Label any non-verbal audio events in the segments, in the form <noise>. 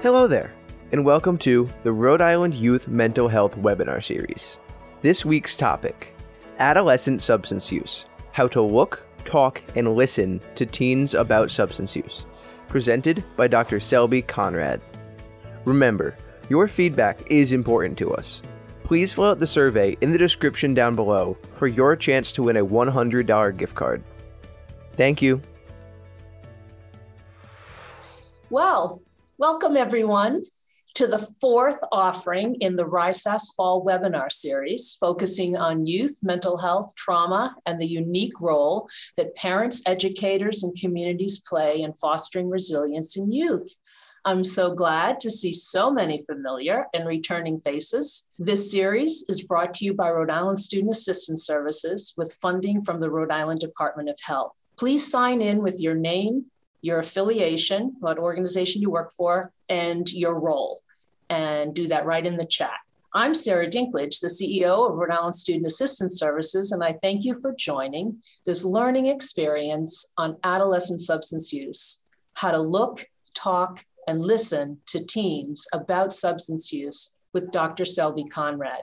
Hello there, and welcome to the Rhode Island Youth Mental Health webinar series. This week's topic Adolescent Substance Use How to Look, Talk, and Listen to Teens About Substance Use. Presented by Dr. Selby Conrad. Remember, your feedback is important to us. Please fill out the survey in the description down below for your chance to win a $100 gift card. Thank you. Well, welcome everyone to the fourth offering in the RISAS Fall webinar series, focusing on youth mental health, trauma, and the unique role that parents, educators, and communities play in fostering resilience in youth. I'm so glad to see so many familiar and returning faces. This series is brought to you by Rhode Island Student Assistance Services with funding from the Rhode Island Department of Health. Please sign in with your name, your affiliation, what organization you work for, and your role, and do that right in the chat. I'm Sarah Dinklage, the CEO of Rhode Island Student Assistance Services, and I thank you for joining this learning experience on adolescent substance use, how to look, talk, and listen to teens about substance use with Dr. Selby Conrad.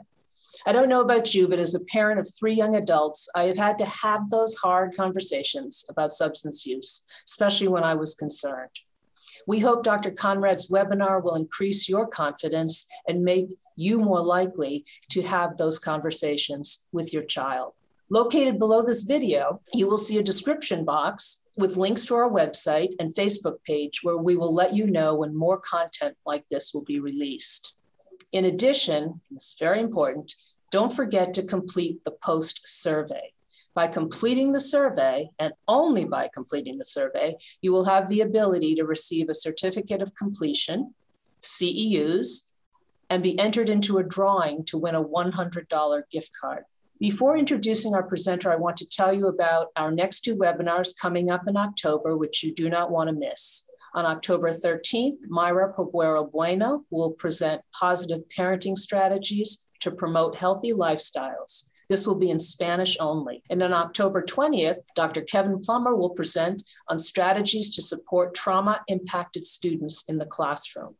I don't know about you, but as a parent of three young adults, I have had to have those hard conversations about substance use, especially when I was concerned. We hope Dr. Conrad's webinar will increase your confidence and make you more likely to have those conversations with your child. Located below this video, you will see a description box with links to our website and Facebook page where we will let you know when more content like this will be released. In addition, is very important, don't forget to complete the post survey. By completing the survey, and only by completing the survey, you will have the ability to receive a certificate of completion, CEUs, and be entered into a drawing to win a $100 gift card. Before introducing our presenter, I want to tell you about our next two webinars coming up in October, which you do not want to miss. On October 13th, Myra Poguero Bueno will present positive parenting strategies to promote healthy lifestyles. This will be in Spanish only. And on October 20th, Dr. Kevin Plummer will present on strategies to support trauma impacted students in the classroom.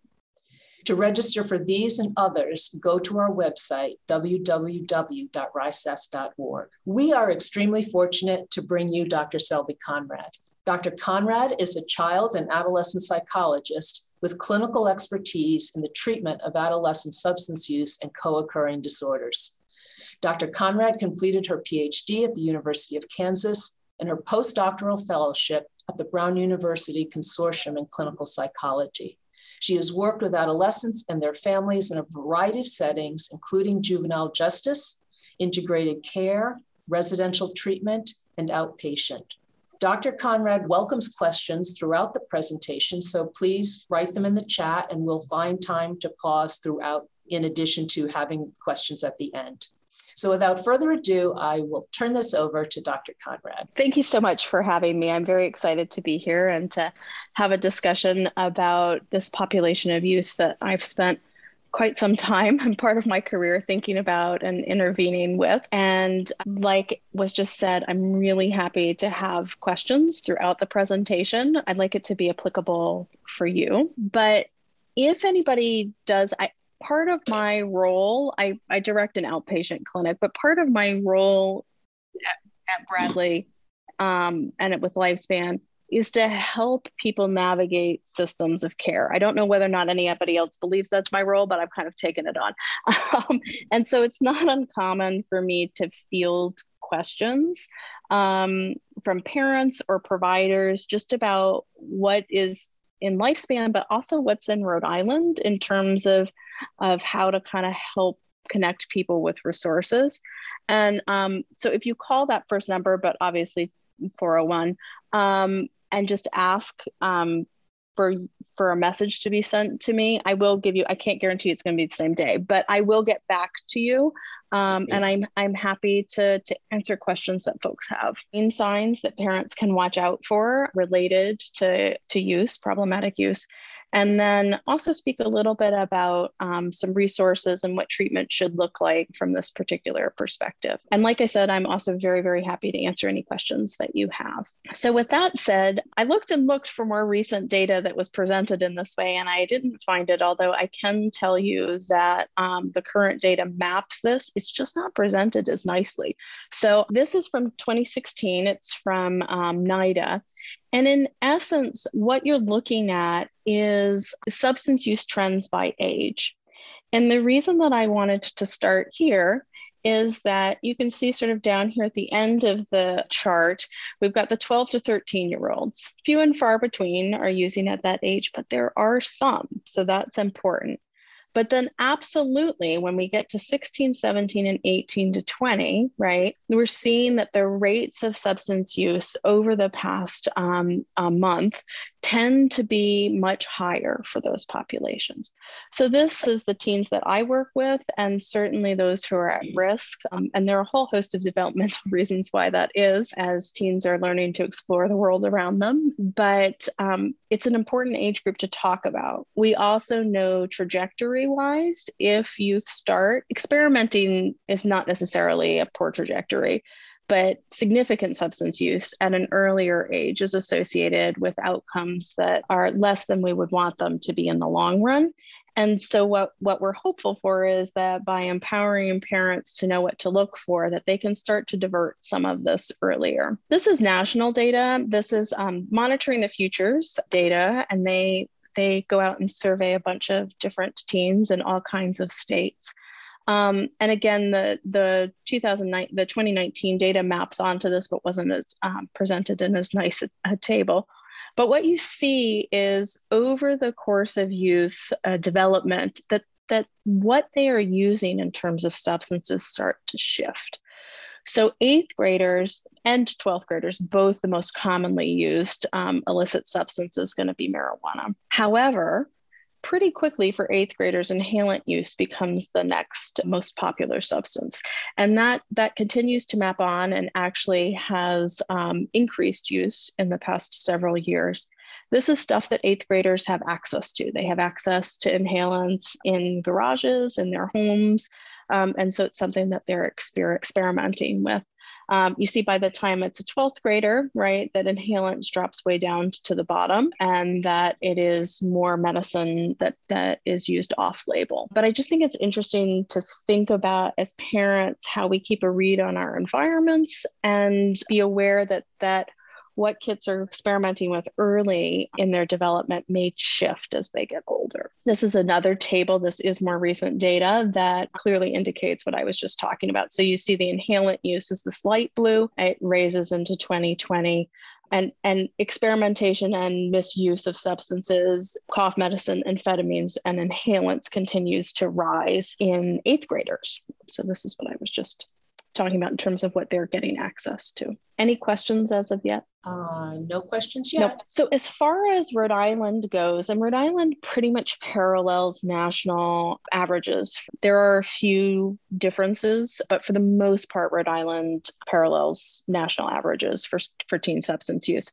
To register for these and others, go to our website, www.risas.org. We are extremely fortunate to bring you Dr. Selby Conrad. Dr. Conrad is a child and adolescent psychologist with clinical expertise in the treatment of adolescent substance use and co occurring disorders. Dr. Conrad completed her PhD at the University of Kansas and her postdoctoral fellowship at the Brown University Consortium in Clinical Psychology. She has worked with adolescents and their families in a variety of settings, including juvenile justice, integrated care, residential treatment, and outpatient. Dr. Conrad welcomes questions throughout the presentation, so please write them in the chat and we'll find time to pause throughout in addition to having questions at the end. So without further ado, I will turn this over to Dr. Conrad. Thank you so much for having me. I'm very excited to be here and to have a discussion about this population of youth that I've spent quite some time <laughs> and part of my career thinking about and intervening with. And like was just said, I'm really happy to have questions throughout the presentation. I'd like it to be applicable for you. But if anybody does, I, part of my role, I, I direct an outpatient clinic, but part of my role at, at Bradley um, and with Lifespan is to help people navigate systems of care. I don't know whether or not anybody else believes that's my role, but I've kind of taken it on. <laughs> Um, and so it's not uncommon for me to field questions um, from parents or providers just about what is in lifespan, but also what's in Rhode Island in terms of, of how to kind of help connect people with resources. And um, so if you call that first number, but obviously 401, um, and just ask um, for for a message to be sent to me, I will give you. I can't guarantee it's going to be the same day, but I will get back to you. Um, and I'm I'm happy to to answer questions that folks have. Main signs that parents can watch out for related to to use problematic use, and then also speak a little bit about um, some resources and what treatment should look like from this particular perspective. And like I said, I'm also very, very happy to answer any questions that you have. So, with that said, I looked and looked for more recent data that was presented in this way, and I didn't find it. Although I can tell you that um, the current data maps this, it's just not presented as nicely. So, this is from 2016, it's from um, NIDA. And in essence, what you're looking at is substance use trends by age. And the reason that I wanted to start here is that you can see sort of down here at the end of the chart, we've got the 12 to 13 year olds. Few and far between are using at that age, but there are some. So that's important. But then, absolutely, when we get to 16, 17, and 18 to 20, right, we're seeing that the rates of substance use over the past um, month tend to be much higher for those populations. So, this is the teens that I work with, and certainly those who are at risk. Um, and there are a whole host of developmental <laughs> reasons why that is, as teens are learning to explore the world around them. But um, it's an important age group to talk about. We also know trajectory wise, if youth start experimenting, is not necessarily a poor trajectory, but significant substance use at an earlier age is associated with outcomes that are less than we would want them to be in the long run. And so what, what we're hopeful for is that by empowering parents to know what to look for, that they can start to divert some of this earlier. This is national data. This is um, monitoring the futures data, and they they go out and survey a bunch of different teens in all kinds of states. Um, and again, the the 2009 the 2019 data maps onto this, but wasn't as um, presented in as nice a, a, table. But what you see is over the course of youth uh, development that that what they are using in terms of substances start to shift. So, eighth graders and 12th graders, both the most commonly used um, illicit substance is going to be marijuana. However, pretty quickly for eighth graders, inhalant use becomes the next most popular substance. And that, that continues to map on and actually has um, increased use in the past several years. This is stuff that eighth graders have access to. They have access to inhalants in garages, in their homes. Um, and so it's something that they're exper- experimenting with. Um, you see by the time it's a 12th grader, right, that inhalants drops way down to the bottom and that it is more medicine that, that is used off label. But I just think it's interesting to think about as parents how we keep a read on our environments and be aware that that what kids are experimenting with early in their development may shift as they get older. This is another table. This is more recent data that clearly indicates what I was just talking about. So you see the inhalant use is this light blue, it raises into 2020 and, and experimentation and misuse of substances, cough medicine, amphetamines, and inhalants continues to rise in eighth graders. So, this is what I was just talking about in terms of what they're getting access to. Any questions as of yet? Uh, no questions yet. Nope. So, as far as Rhode Island goes, and Rhode Island pretty much parallels national averages. There are a few differences, but for the most part, Rhode Island parallels national averages for, for teen substance use.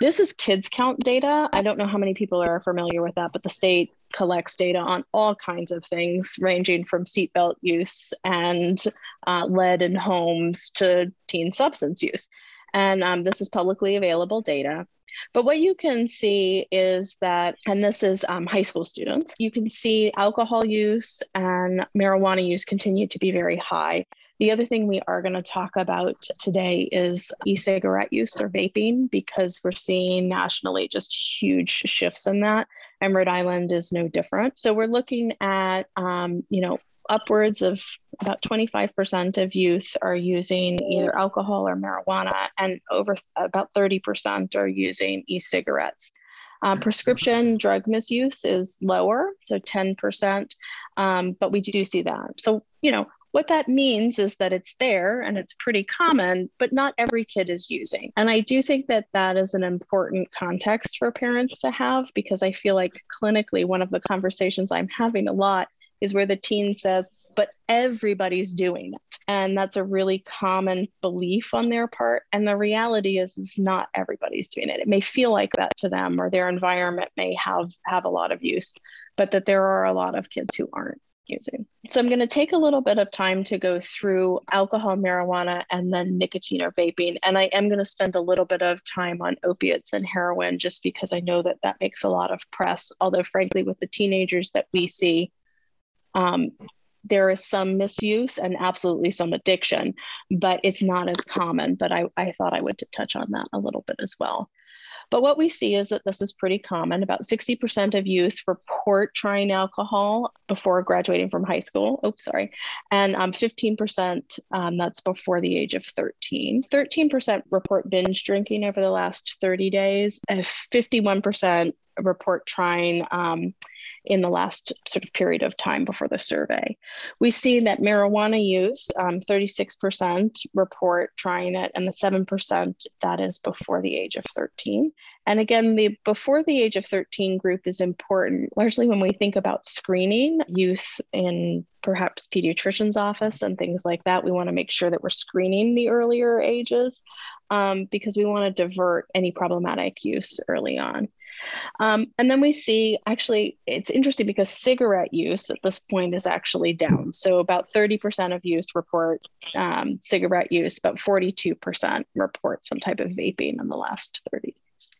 This is kids count data. I don't know how many people are familiar with that, but the state collects data on all kinds of things, ranging from seatbelt use and uh, lead in homes to teen substance use. And um, this is publicly available data. But what you can see is that, and this is um, high school students, you can see alcohol use and marijuana use continue to be very high. The other thing we are going to talk about today is e cigarette use or vaping, because we're seeing nationally just huge shifts in that. And Rhode Island is no different. So we're looking at, um, you know, upwards of about 25% of youth are using either alcohol or marijuana, and over about 30% are using e cigarettes. Um, prescription drug misuse is lower, so 10%, um, but we do see that. So, you know, what that means is that it's there and it's pretty common, but not every kid is using. And I do think that that is an important context for parents to have because I feel like clinically, one of the conversations I'm having a lot is where the teen says, but everybody's doing it. And that's a really common belief on their part. And the reality is, is not everybody's doing it. It may feel like that to them or their environment may have have a lot of use, but that there are a lot of kids who aren't. Using. So I'm going to take a little bit of time to go through alcohol, marijuana, and then nicotine or vaping. And I am going to spend a little bit of time on opiates and heroin just because I know that that makes a lot of press. Although, frankly, with the teenagers that we see, um, there is some misuse and absolutely some addiction, but it's not as common. But I, I thought I would touch on that a little bit as well. But what we see is that this is pretty common. About 60% of youth report trying alcohol before graduating from high school. Oops, sorry. And um, 15%, um, that's before the age of 13. 13% report binge drinking over the last 30 days. 51% report trying um, in the last sort of period of time before the survey. We see that marijuana use, um, 36% report trying it, and the 7% that is before the age of 13. And again, the before the age of 13 group is important, largely when we think about screening youth in perhaps pediatrician's office and things like that. We want to make sure that we're screening the earlier ages um, because we want to divert any problematic use early on. Um, and then we see actually, it's interesting because cigarette use at this point is actually down. So about 30% of youth report um, cigarette use, but 42% report some type of vaping in the last 30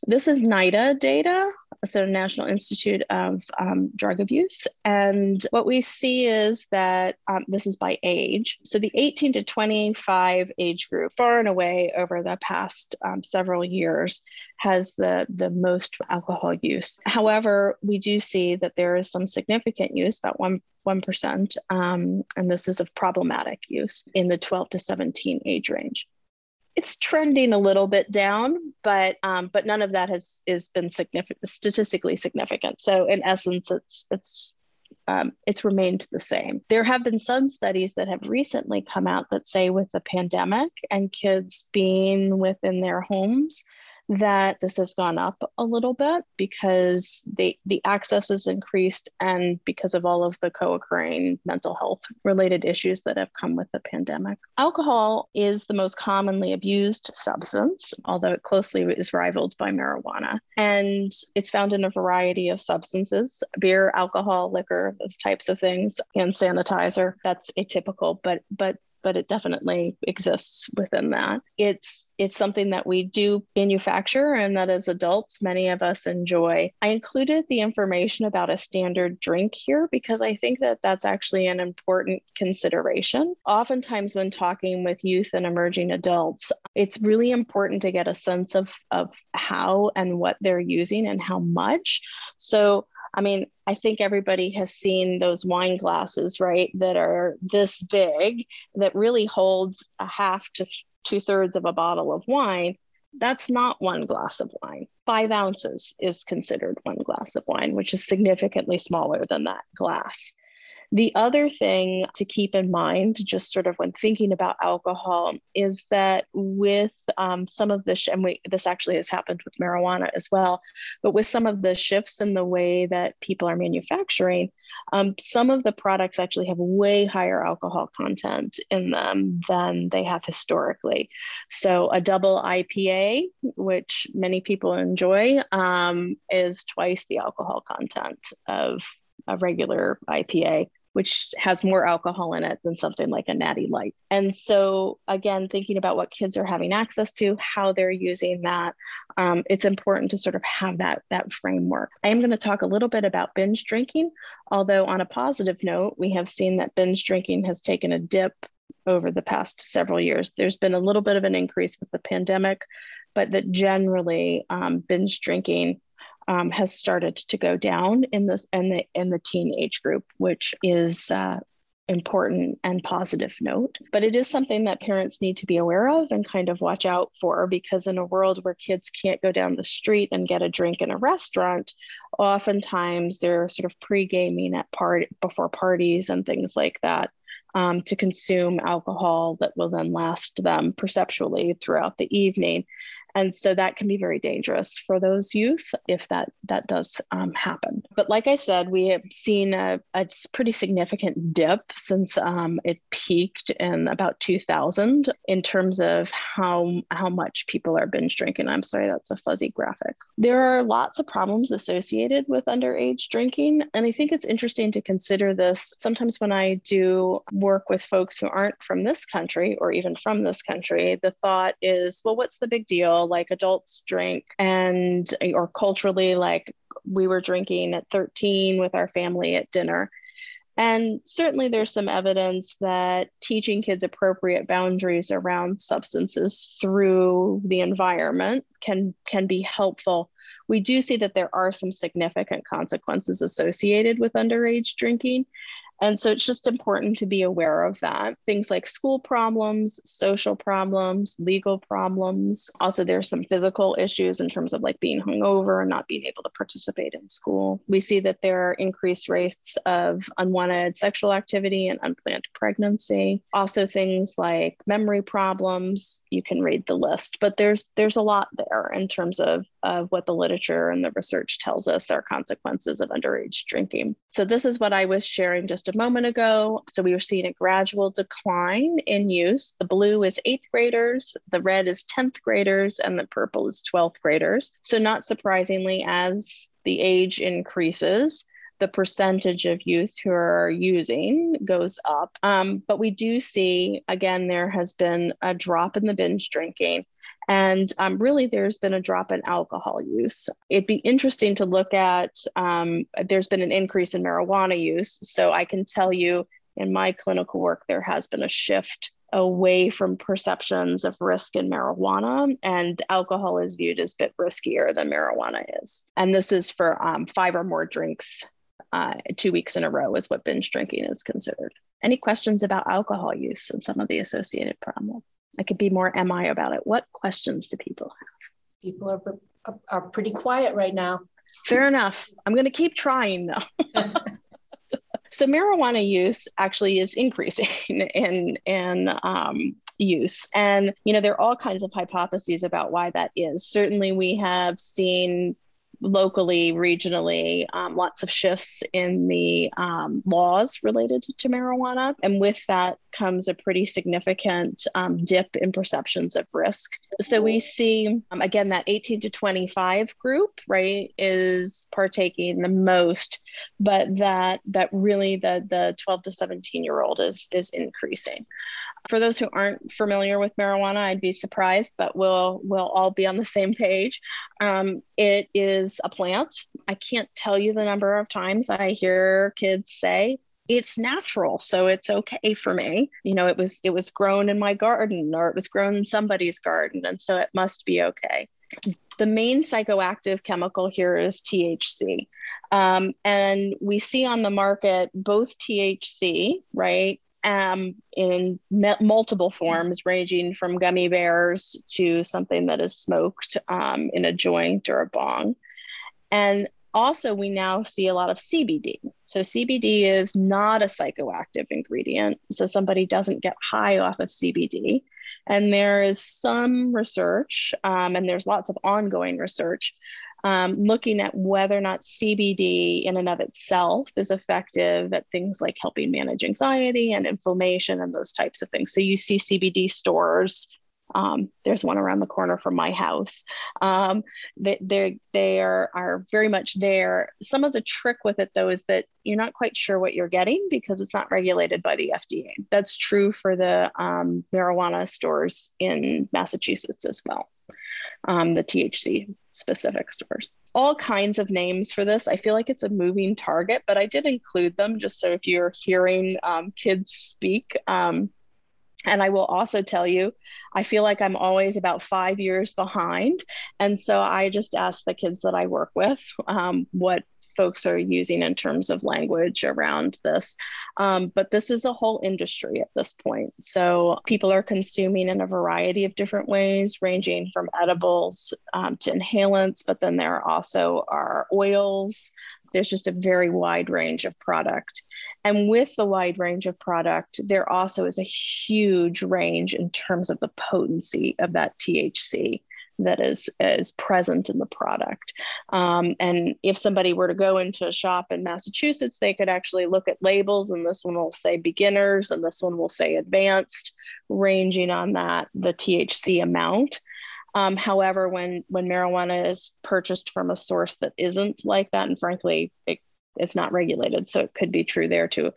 this is NIDA data, so National Institute of um, Drug Abuse. And what we see is that um, this is by age. So the 18 to 25 age group, far and away over the past um, several years, has the, the most alcohol use. However, we do see that there is some significant use, about one 1%, um, and this is of problematic use in the 12 to 17 age range it's trending a little bit down, but um, but none of that has is been significant statistically significant. So in essence, it's it's um, it's remained the same. There have been some studies that have recently come out that say with the pandemic and kids being within their homes, that this has gone up a little bit because the the access is increased and because of all of the co-occurring mental health related issues that have come with the pandemic. Alcohol is the most commonly abused substance, although it closely is rivaled by marijuana. And it's found in a variety of substances, beer, alcohol, liquor, those types of things, and sanitizer. That's atypical, but but but it definitely exists within that. It's it's something that we do manufacture and that as adults many of us enjoy. I included the information about a standard drink here because I think that that's actually an important consideration. Oftentimes when talking with youth and emerging adults, it's really important to get a sense of of how and what they're using and how much. So I mean, I think everybody has seen those wine glasses, right? That are this big, that really holds a half to two thirds of a bottle of wine. That's not one glass of wine. Five ounces is considered one glass of wine, which is significantly smaller than that glass. The other thing to keep in mind, just sort of when thinking about alcohol, is that with um, some of the, sh- and we, this actually has happened with marijuana as well, but with some of the shifts in the way that people are manufacturing, um, some of the products actually have way higher alcohol content in them than they have historically. So a double IPA, which many people enjoy, um, is twice the alcohol content of a regular IPA which has more alcohol in it than something like a natty light. And so, again, thinking about what kids are having access to, how they're using that, um, it's important to sort of have that, that framework. I am going to talk a little bit about binge drinking, although, on a positive note, we have seen that binge drinking has taken a dip over the past several years. There's been a little bit of an increase with the pandemic, but that generally um, binge drinking um, has started to go down in this in the in the teenage group, which is uh, important and positive note. But it is something that parents need to be aware of and kind of watch out for because in a world where kids can't go down the street and get a drink in a restaurant, oftentimes they're sort of pre-gaming at part before parties and things like that. Um, to consume alcohol that will then last them perceptually throughout the evening. And so that can be very dangerous for those youth if that that does um, happen. But like i said we have seen a, a pretty significant dip since um, it peaked in about 2000 in terms of how how much people are binge drinking. I'm sorry that's a fuzzy graphic. There are lots of problems associated with underage drinking. And i think it's interesting to consider this. Sometimes when i do work with folks who aren't from this country or even from this country the thought is well what's the big deal like adults drink and or culturally like we were drinking at 13 with our family at dinner. And certainly there's some evidence that teaching kids appropriate boundaries around substances through the environment can can be helpful. We do see that there are some significant consequences associated with underage drinking and so it's just important to be aware of that. Things like school problems, social problems, legal problems. Also, there's some physical issues in terms of like being hungover and not being able to participate in school. We see that there are increased rates of unwanted sexual activity and unplanned pregnancy. Also, things like memory problems. You can read the list, but there's there's a lot there in terms of of what the literature and the research tells us are consequences of underage drinking. So this is what I was sharing just a moment ago. So we were seeing a gradual decline in use. The blue is eighth graders, the red is 10th graders, and the purple is 12th graders. So not surprisingly, as the age increases, the percentage of youth who are using goes up. Um, but we do see, again, there has been a drop in the binge drinking. And um, really, there's been a drop in alcohol use. It'd be interesting to look at, um, there's been an increase in marijuana use. So I can tell you in my clinical work, there has been a shift away from perceptions of risk in marijuana, and alcohol is viewed as a bit riskier than marijuana is. And this is for um, five or more drinks uh, two weeks in a row is what binge drinking is considered. Any questions about alcohol use and some of the associated problems? I could be more MI about it. What questions do people have? People are, are pretty quiet right now. Fair enough. I'm going to keep trying though. <laughs> so marijuana use actually is increasing <laughs> in in um, use and you know there are all kinds of hypotheses about why that is certainly we have seen locally, regionally, um, lots of shifts in the um, laws related to marijuana. And with that comes a pretty significant um, dip in perceptions of risk. So we see, um, again, that 18 to 25 group, right, is partaking the most, but that that really the, the 12 to 17 year old is, is increasing. For those who aren't familiar with marijuana, I'd be surprised, but we'll we'll all be on the same page. Um, it is a plant. I can't tell you the number of times I hear kids say it's natural so it's okay for me you know it was it was grown in my garden or it was grown in somebody's garden and so it must be okay the main psychoactive chemical here is THC. Um, and we see on the market both THC, right, um, in multiple forms, ranging from gummy bears to something that is smoked um, in a joint or a bong. And also, we now see a lot of CBD. So, CBD is not a psychoactive ingredient. So, somebody doesn't get high off of CBD. And there is some research, um, and there's lots of ongoing research um, looking at whether or not CBD in and of itself is effective at things like helping manage anxiety and inflammation and those types of things. So you see CBD stores. Um, there's one around the corner from my house. Um, they they they are are very much there. Some of the trick with it though is that you're not quite sure what you're getting because it's not regulated by the FDA. That's true for the um, marijuana stores in Massachusetts as well um, the THC specific stores. All kinds of names for this. I feel like it's a moving target, but I did include them just so if you're hearing um, kids speak. Um, and I will also tell you, I feel like I'm always about five years behind. And so I just ask the kids that I work with um, what folks are using in terms of language around this. Um, but this is a whole industry at this point. So people are consuming in a variety of different ways, ranging from edibles um, to inhalants, but then there also are oils. There's just a very wide range of product. And with the wide range of product, there also is a huge range in terms of the potency of that THC that is is present in the product. Um, and if somebody were to go into a shop in Massachusetts, they could actually look at labels, and this one will say beginners, and this one will say advanced, ranging on that the THC amount. Um, however, when when marijuana is purchased from a source that isn't like that, and frankly, it, it's not regulated, so it could be true there too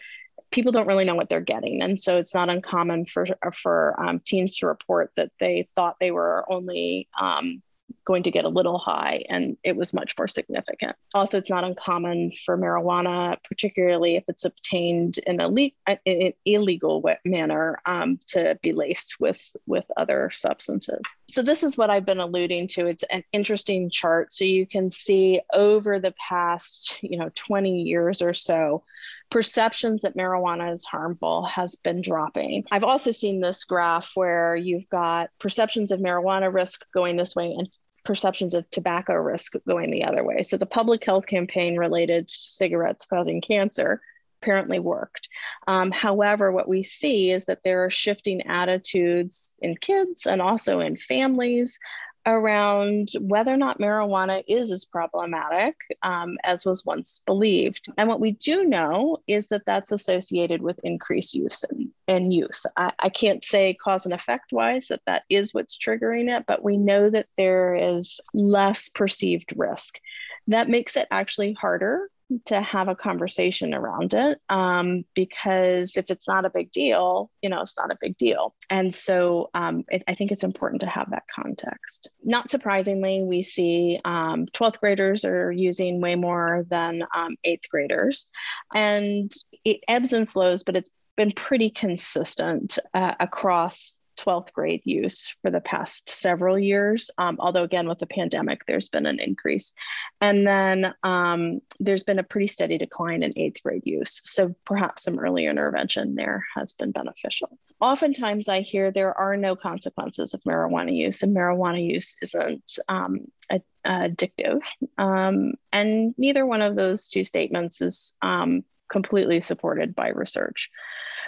people don't really know what they're getting, and so it's not uncommon for for um, teens to report that they thought they were only um, going to get a little high, and it was much more significant. Also, it's not uncommon for marijuana, particularly if it's obtained in a le- in an illegal manner, um, to be laced with with other substances. So this is what I've been alluding to. It's an interesting chart, so you can see over the past, you know, 20 years or so perceptions that marijuana is harmful has been dropping. I've also seen this graph where you've got perceptions of marijuana risk going this way and perceptions of tobacco risk going the other way. So the public health campaign related to cigarettes causing cancer apparently worked. Um, however, what we see is that there are shifting attitudes in kids and also in families around whether or not marijuana is as problematic um, as was once believed. And what we do know is that that's associated with increased use in, in youth. I, I can't say cause and effect wise that that is what's triggering it, but we know that there is less perceived risk. That makes it actually harder to have a conversation around it um, because if it's not a big deal, you know, it's not a big deal. And so um, it, I think it's important to have that context. Not surprisingly, we see um, 12th graders are using way more than um, eighth graders. And it ebbs and flows, but it's been pretty consistent uh, across 12th grade use for the past several years. Um, although, again, with the pandemic, there's been an increase. And then um, there's been a pretty steady decline in eighth grade use. So perhaps some early intervention there has been beneficial. Oftentimes, I hear there are no consequences of marijuana use, and marijuana use isn't um, a, addictive. Um, and neither one of those two statements is um, completely supported by research.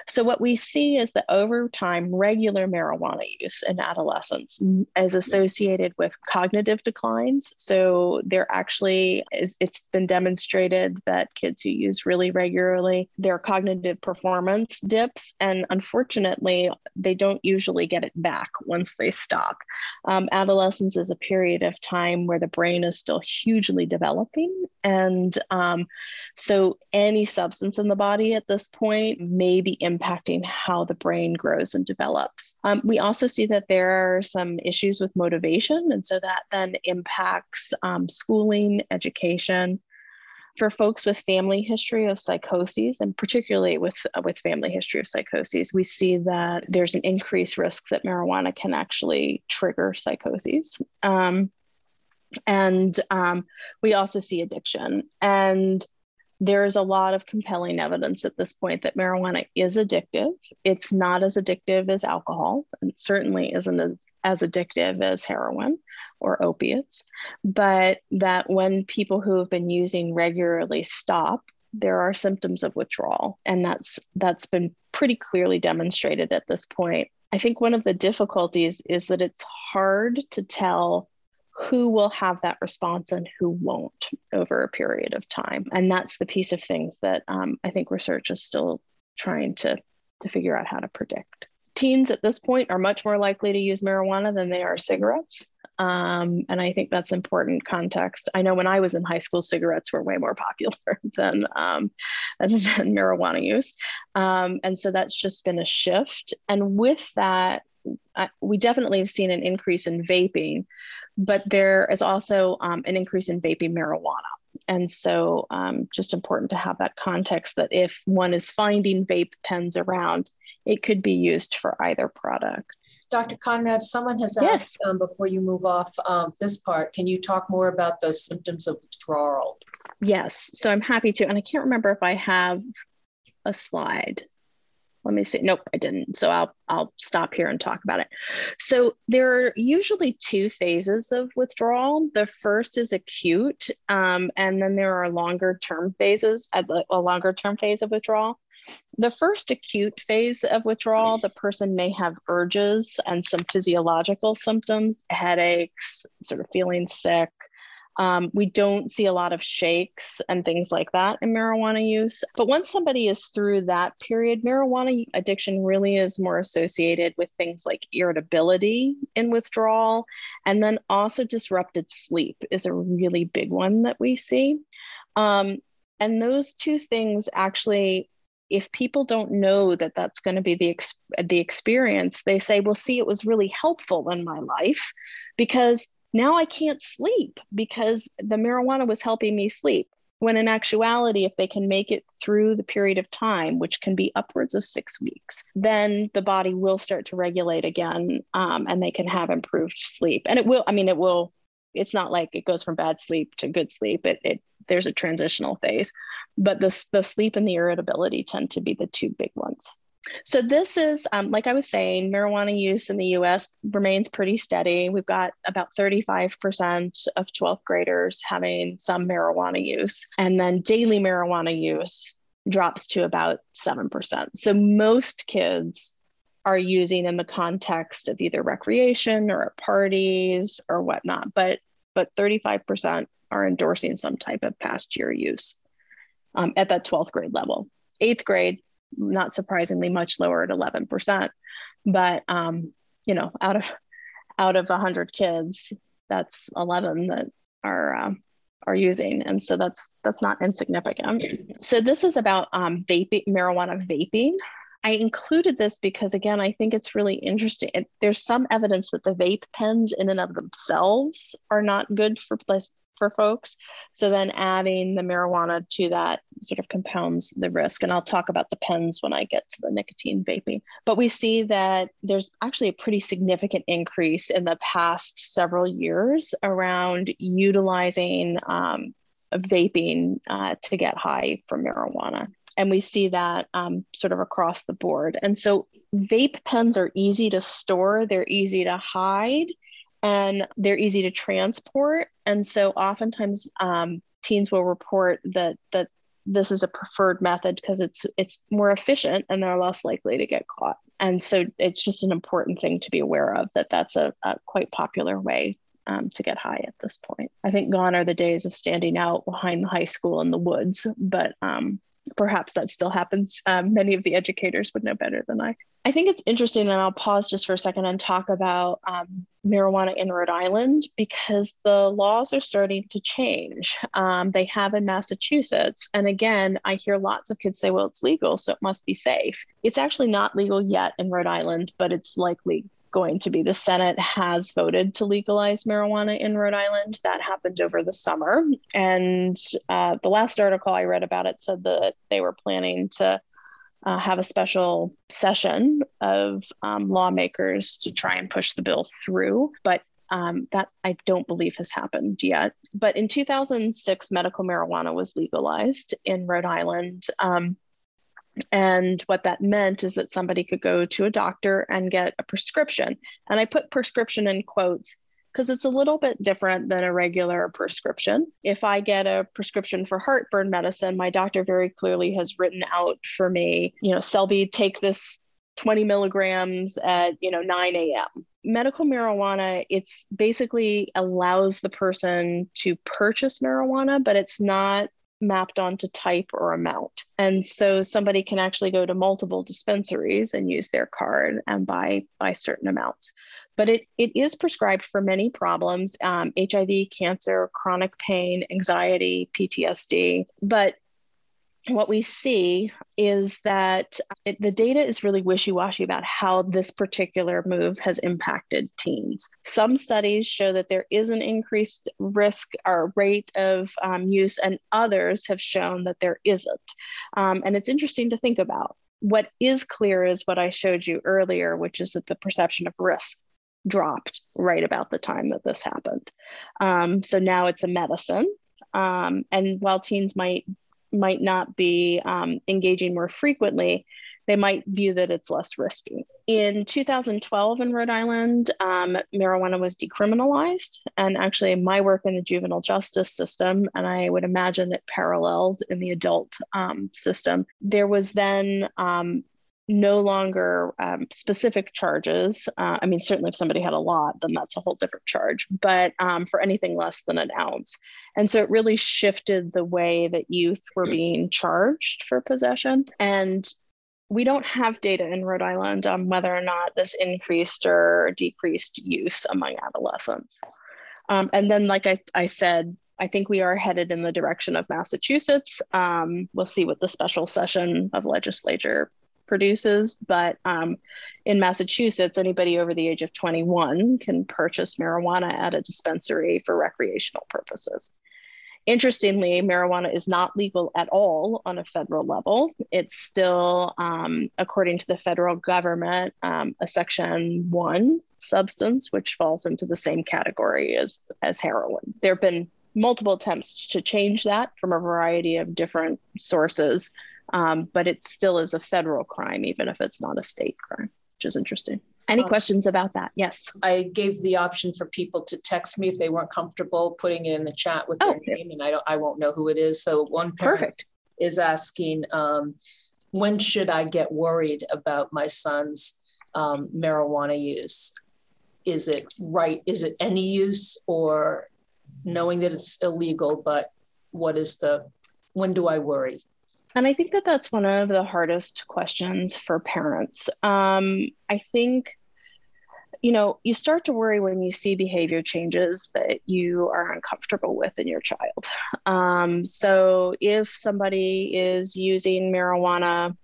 So, what we see is that over time, regular marijuana use in adolescents is associated with cognitive declines. So, there actually is, it's been demonstrated that kids who use really regularly, their cognitive performance dips. And unfortunately, they don't usually get it back once they stop. Um, adolescence is a period of time where the brain is still hugely developing. And um, so, any substance in the body at this point may be impacting impacting how the brain grows and develops. Um, we also see that there are some issues with motivation, and so that then impacts um, schooling, education. For folks with family history of psychoses, and particularly with uh, with family history of psychoses, we see that there's an increased risk that marijuana can actually trigger psychoses. Um, and um, we also see addiction. And there is a lot of compelling evidence at this point that marijuana is addictive. It's not as addictive as alcohol, and certainly isn't as addictive as heroin or opiates, but that when people who have been using regularly stop, there are symptoms of withdrawal, and that's that's been pretty clearly demonstrated at this point. I think one of the difficulties is that it's hard to tell who will have that response and who won't over a period of time. And that's the piece of things that um, I think research is still trying to, to figure out how to predict. Teens at this point are much more likely to use marijuana than they are cigarettes. Um, and I think that's important context. I know when I was in high school, cigarettes were way more <laughs> popular than, um, than marijuana use. Um, and so that's just been a shift. And with that, I, we definitely have seen an increase in vaping, but there is also um, an increase in vaping marijuana. And so, um, just important to have that context that if one is finding vape pens around, it could be used for either product. Dr. Conrad, someone has asked yes. um, before you move off um, this part, can you talk more about those symptoms of withdrawal? Yes, so I'm happy to. And I can't remember if I have a slide let me see. Nope, I didn't. So I'll I'll stop here and talk about it. So there are usually two phases of withdrawal. The first is acute, um, and then there are longer term phases, a, a longer term phase of withdrawal. The first acute phase of withdrawal, the person may have urges and some physiological symptoms, headaches, sort of feeling sick, um, we don't see a lot of shakes and things like that in marijuana use. But once somebody is through that period, marijuana addiction really is more associated with things like irritability in withdrawal. And then also disrupted sleep is a really big one that we see. Um, and those two things actually if people don't know that that's going to be the ex- the experience they say well see it was really helpful in my life because now I can't sleep because the marijuana was helping me sleep. When in actuality, if they can make it through the period of time, which can be upwards of six weeks, then the body will start to regulate again um, and they can have improved sleep. And it will, I mean, it will, it's not like it goes from bad sleep to good sleep. It, it there's a transitional phase, but the, the sleep and the irritability tend to be the two big ones. So this is, um, like I was saying, marijuana use in the U.S. remains pretty steady. We've got about 35% of 12th graders having some marijuana use, and then daily marijuana use drops to about 7%. So most kids are using in the context of either recreation or at parties or whatnot, but but 35% are endorsing some type of past year use um, at that 12th grade level. Eighth grade, not surprisingly much lower at 11% but um, you know out of out of 100 kids that's 11 that are uh, are using. And so that's that's not insignificant. So this is about um, vaping marijuana vaping. I included this because again i think it's really interesting. There's some evidence that the vape pens in and of themselves are not good for for folks. So then adding the marijuana to that sort of compounds the risk. And I'll talk about the pens when I get to the nicotine vaping. But we see that there's actually a pretty significant increase in the past several years around utilizing um, vaping uh, to get high from marijuana. And we see that um, sort of across the board. And so vape pens are easy to store, they're easy to hide and they're easy to transport. And so oftentimes um, teens will report that that this is a preferred method because it's it's more efficient and they're less likely to get caught. And so it's just an important thing to be aware of that that's a, a quite popular way um, to get high at this point. I think gone are the days of standing out behind the high school in the woods, but um, perhaps that still happens. Um, many of the educators would know better than I. I think it's interesting, and I'll pause just for a second and talk about um, marijuana in Rhode Island because the laws are starting to change. Um, they have in Massachusetts. And again, I hear lots of kids say, well, it's legal, so it must be safe. It's actually not legal yet in Rhode Island, but it's likely going to be. The Senate has voted to legalize marijuana in Rhode Island. That happened over the summer. And uh, the last article I read about it said that they were planning to uh, have a special session of um, lawmakers to try and push the bill through. But um, that I don't believe has happened yet. But in 2006, medical marijuana was legalized in Rhode Island. Um, and what that meant is that somebody could go to a doctor and get a prescription. And I put prescription in quotes because it's a little bit different than a regular prescription. If I get a prescription for heartburn medicine, my doctor very clearly has written out for me, you know, Selby, take this 20 milligrams at, you know, 9 a.m. Medical marijuana, it's basically allows the person to purchase marijuana, but it's not mapped onto type or amount. And so somebody can actually go to multiple dispensaries and use their card and buy buy certain amounts. But it, it is prescribed for many problems um, HIV, cancer, chronic pain, anxiety, PTSD. But what we see is that it, the data is really wishy washy about how this particular move has impacted teens. Some studies show that there is an increased risk or rate of um, use, and others have shown that there isn't. Um, and it's interesting to think about. What is clear is what I showed you earlier, which is that the perception of risk dropped right about the time that this happened. Um, so now it's a medicine. Um, and while teens might might not be um, engaging more frequently, they might view that it's less risky. In 2012 in Rhode Island, um, marijuana was decriminalized. And actually, my work in the juvenile justice system, and I would imagine it paralleled in the adult um, system, there was then um, no longer um, specific charges. Uh, I mean, certainly if somebody had a lot, then that's a whole different charge, but um, for anything less than an ounce. And so it really shifted the way that youth were being charged for possession. And we don't have data in Rhode Island on whether or not this increased or decreased use among adolescents. Um, and then, like I, I said, I think we are headed in the direction of Massachusetts. Um, we'll see what the special session of legislature produces. But um, in Massachusetts, anybody over the age of 21 can purchase marijuana at a dispensary for recreational purposes. Interestingly, marijuana is not legal at all on a federal level. It's still, um, according to the federal government, um, a Section 1 substance, which falls into the same category as, as heroin. There have been multiple attempts to change that from a variety of different sources, um, but it still is a federal crime, even if it's not a state crime, which is interesting. Any um, questions about that? Yes. I gave the option for people to text me if they weren't comfortable putting it in the chat with their oh, name, and I don't, I won't know who it is. So one parent Perfect. is asking, um, when should I get worried about my son's um, marijuana use? Is it right? Is it any use, or knowing that it's illegal? But what is the? When do I worry? And I think that that's one of the hardest questions for parents. Um, I think, you know, you start to worry when you see behavior changes that you are uncomfortable with in your child. Um, so if somebody is using marijuana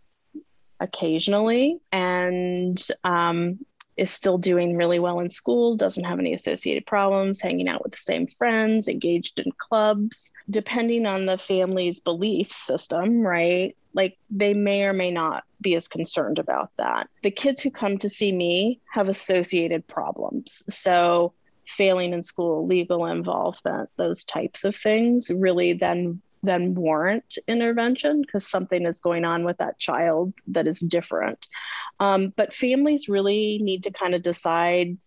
occasionally and um, is still doing really well in school, doesn't have any associated problems, hanging out with the same friends, engaged in clubs, depending on the family's belief system, right? Like they may or may not be as concerned about that. The kids who come to see me have associated problems. So, failing in school, legal involvement, those types of things really then then warrant intervention because something is going on with that child that is different. Um, but families really need to kind of decide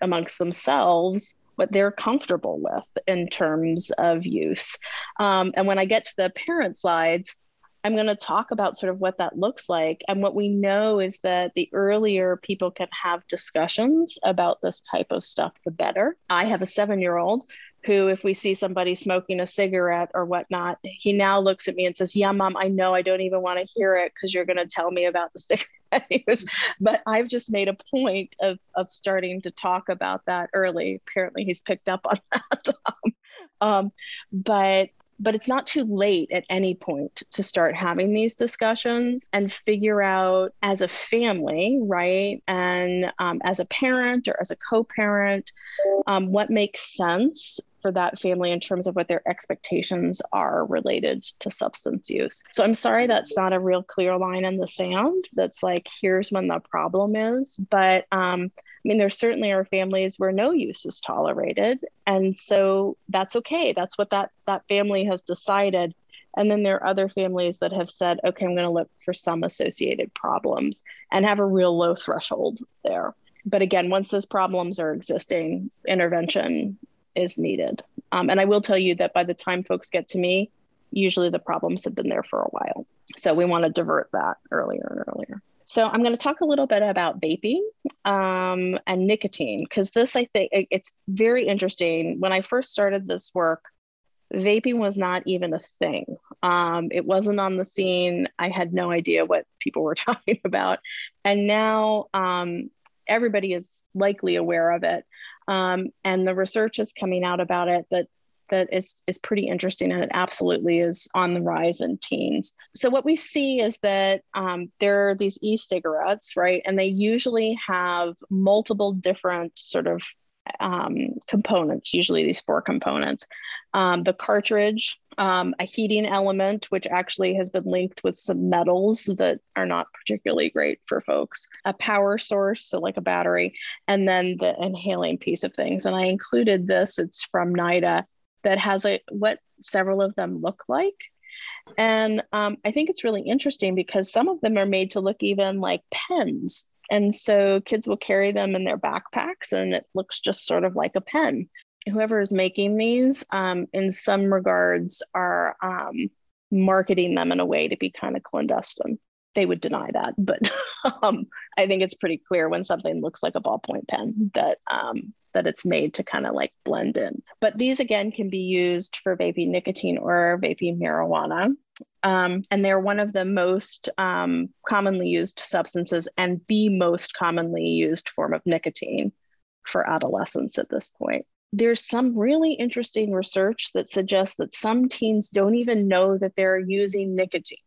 amongst themselves what they're comfortable with in terms of use. Um, and when I get to the parent slides, I'm going to talk about sort of what that looks like. And what we know is that the earlier people can have discussions about this type of stuff, the better. I have a seven year old who, if we see somebody smoking a cigarette or whatnot, he now looks at me and says, Yeah, mom, I know I don't even want to hear it because you're going to tell me about the <laughs> cigarette. but I've just made a point of, of starting to talk about that early. Apparently, he's picked up on <laughs> that. um, but but it's not too late at any point to start having these discussions and figure out as a family right and um, as a parent or as a co-parent um, what makes sense for that family in terms of what their expectations are related to substance use. So I'm sorry that's not a real clear line in the sand that's like, here's when the problem is. But um, I mean, there certainly are families where no use is tolerated. And so that's okay. That's what that, that family has decided. And then there are other families that have said, okay, I'm going to look for some associated problems and have a real low threshold there. But again, once those problems are existing, intervention is needed. Um, and I will tell you that by the time folks get to me, usually the problems have been there for a while. So we want to divert that earlier and earlier. So I'm going to talk a little bit about vaping um, and nicotine because this, I think, it, it's very interesting. When I first started this work, vaping was not even a thing. Um, it wasn't on the scene. I had no idea what people were <laughs> talking about, and now um, everybody is likely aware of it. Um, and the research is coming out about it that that is is pretty interesting and it absolutely is on the rise in teens. So what we see is that um, there are these e-cigarettes right? And they usually have multiple different sort of um, components, usually these four components. Um, the cartridge, um, a heating element, which actually has been linked with some metals that are not particularly great for folks, a power source, so like a battery, and then the inhaling piece of things. And I included this, it's from NIDA, that has a what several of them look like. And um, I think it's really interesting because some of them are made to look even like pens. And so kids will carry them in their backpacks and it looks just sort of like a pen. Whoever is making these, um, in some regards, are um, marketing them in a way to be kind of clandestine. They would deny that, but <laughs> um, I think it's pretty clear when something looks like a ballpoint pen that um, that it's made to kind of like blend in. But these again can be used for vaping nicotine or vaping marijuana. Um, and they're one of the most um, commonly used substances and the most commonly used form of nicotine for adolescents at this point. There's some really interesting research that suggests that some teens don't even know that they're using nicotine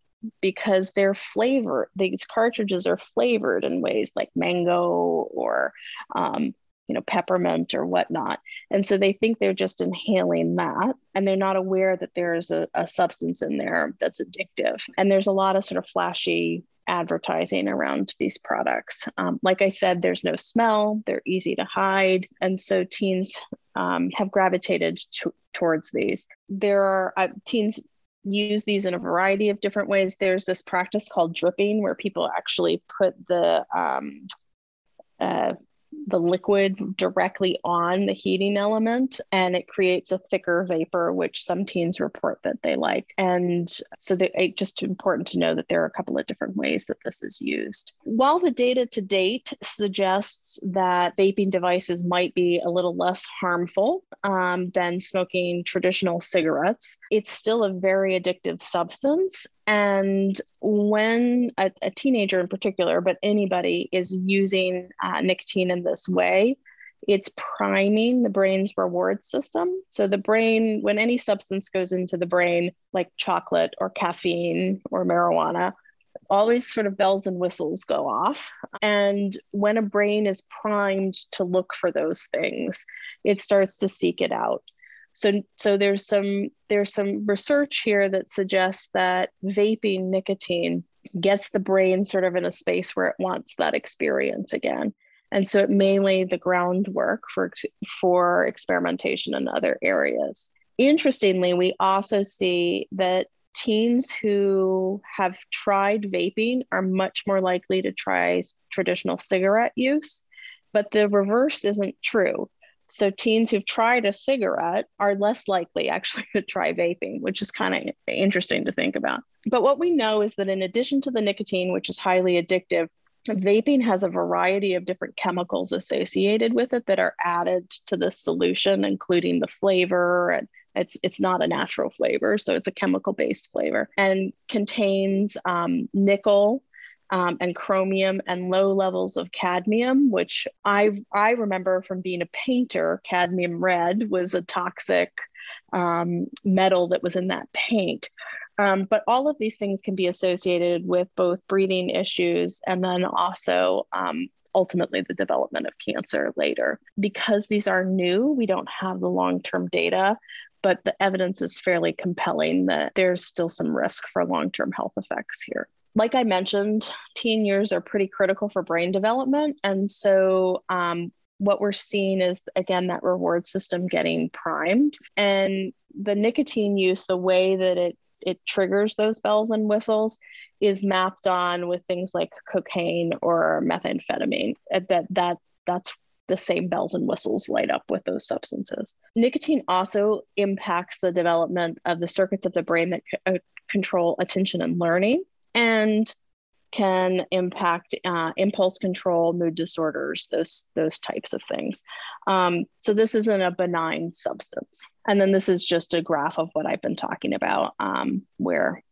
because they're flavored. These cartridges are flavored in ways like mango or um, you know, peppermint or whatnot. And so they think they're just inhaling that and they're not aware that there's a, a substance in there that's addictive. And there's a lot of sort of flashy advertising around these products. Um, like I said, there's no smell, they're easy to hide. And so teens um, have gravitated to, towards these. There are uh, teens use these in a variety of different ways. There's this practice called dripping where people actually put the um, uh, the liquid directly on the heating element and it creates a thicker vapor which some teens report that they like. And so it's just important to know that there are a couple of different ways that this is used. While the data to date suggests that vaping devices might be a little less harmful um, than smoking traditional cigarettes it's still a very addictive substance and when a, a, teenager in particular, but anybody is using uh, nicotine in this way, it's priming the brain's reward system. So the brain, when any substance goes into the brain, like chocolate or caffeine or marijuana, all these sort of bells and whistles go off. And when a brain is primed to look for those things, it starts to seek it out. So, so there's some there's some research here that suggests that vaping nicotine gets the brain sort of in a space where it wants that experience again. And so it may lay the groundwork for, for experimentation in other areas. Interestingly, we also see that teens who have tried vaping are much more likely to try traditional cigarette use, but the reverse isn't true. So teens who've tried a cigarette are less likely actually <laughs> to try vaping, which is kind of interesting to think about. But what we know is that in addition to the nicotine, which is highly addictive, vaping has a variety of different chemicals associated with it that are added to the solution, including the flavor and it's it's not a natural flavor, so it's a chemical based flavor and contains um, nickel, um, and chromium and low levels of cadmium, which I, I remember from being a painter, cadmium red was a toxic um, metal that was in that paint. Um, but all of these things can be associated with both breathing issues and then also um, ultimately the development of cancer later. Because these are new, we don't have the long term data, but the evidence is fairly compelling that there's still some risk for long term health effects here like I mentioned, teen years are pretty critical for brain development. And so, um, what we're seeing is, again, that reward system getting primed. And the nicotine use, the way that it it triggers those bells and whistles is mapped on with things like cocaine or methamphetamine that that that's the same bells and whistles light up with those substances nicotine also impacts the development of the circuits of the brain that c- uh, control attention and learning and can impact uh, impulse control, mood disorders, those those types of things. Um, so this isn't a benign substance. And then this is just a graph of what I've been talking about, um, where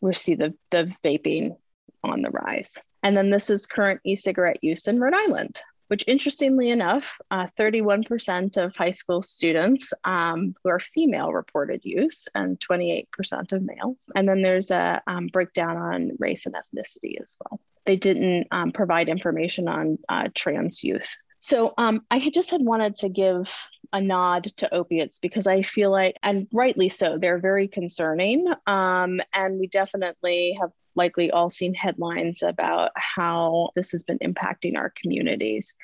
we see the the vaping on the rise. And then this is current e-cigarette use in Rhode Island which interestingly enough, uh, 31% of high school students um, who are female reported use and 28% of males. And then there's a um, breakdown on race and ethnicity as well. They didn't um, provide information on uh, trans youth. So um, I just had wanted to give a nod to opiates because I feel like, and rightly so, they're very concerning. Um, and we definitely have likely all seen headlines about how this has been impacting our communities.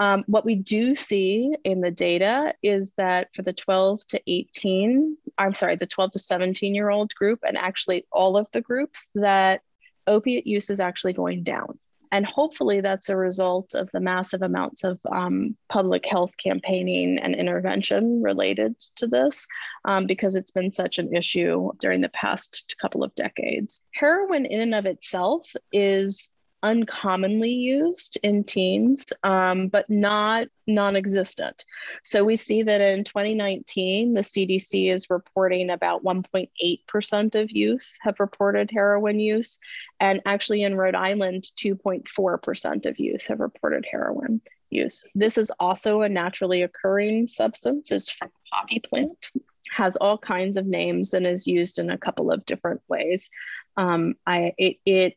Um, what we do see in the data is that for the 12 to 18 I'm sorry, the 12 to 17 year old group, and actually all of the groups, that opiate use is actually going down. And hopefully, that's a result of the massive amounts of um, public health campaigning and intervention related to this, um, because it's been such an issue during the past couple of decades. Heroin, in and of itself, is uncommonly used in teens, um, but not non existent. So we see that in 2019, the CDC is reporting about 1.8% of youth have reported heroin use. And actually, in Rhode Island, 2.4% of youth have reported heroin use. This is also a naturally occurring substance, it's from poppy plant. Has all kinds of names and is used in a couple of different ways. Um, I it, it